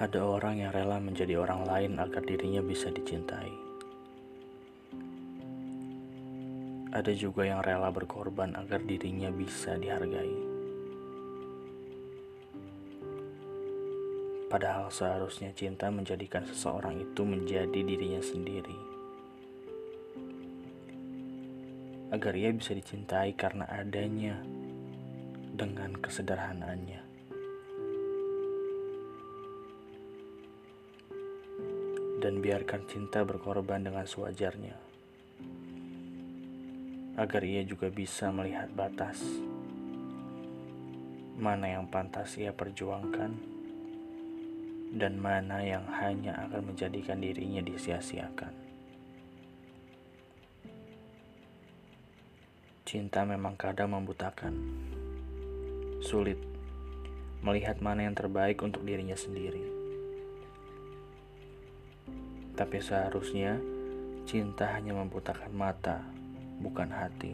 Ada orang yang rela menjadi orang lain agar dirinya bisa dicintai. Ada juga yang rela berkorban agar dirinya bisa dihargai. Padahal seharusnya cinta menjadikan seseorang itu menjadi dirinya sendiri. Agar ia bisa dicintai karena adanya dengan kesederhanaannya. Dan biarkan cinta berkorban dengan sewajarnya, agar ia juga bisa melihat batas mana yang pantas ia perjuangkan dan mana yang hanya akan menjadikan dirinya disia-siakan. Cinta memang kadang membutakan, sulit melihat mana yang terbaik untuk dirinya sendiri. Tapi seharusnya cinta hanya membutakan mata, bukan hati.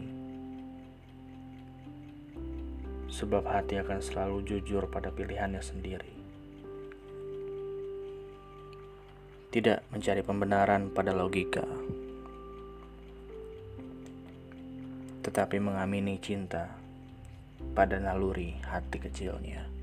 Sebab hati akan selalu jujur pada pilihannya sendiri. Tidak mencari pembenaran pada logika, tetapi mengamini cinta pada naluri hati kecilnya.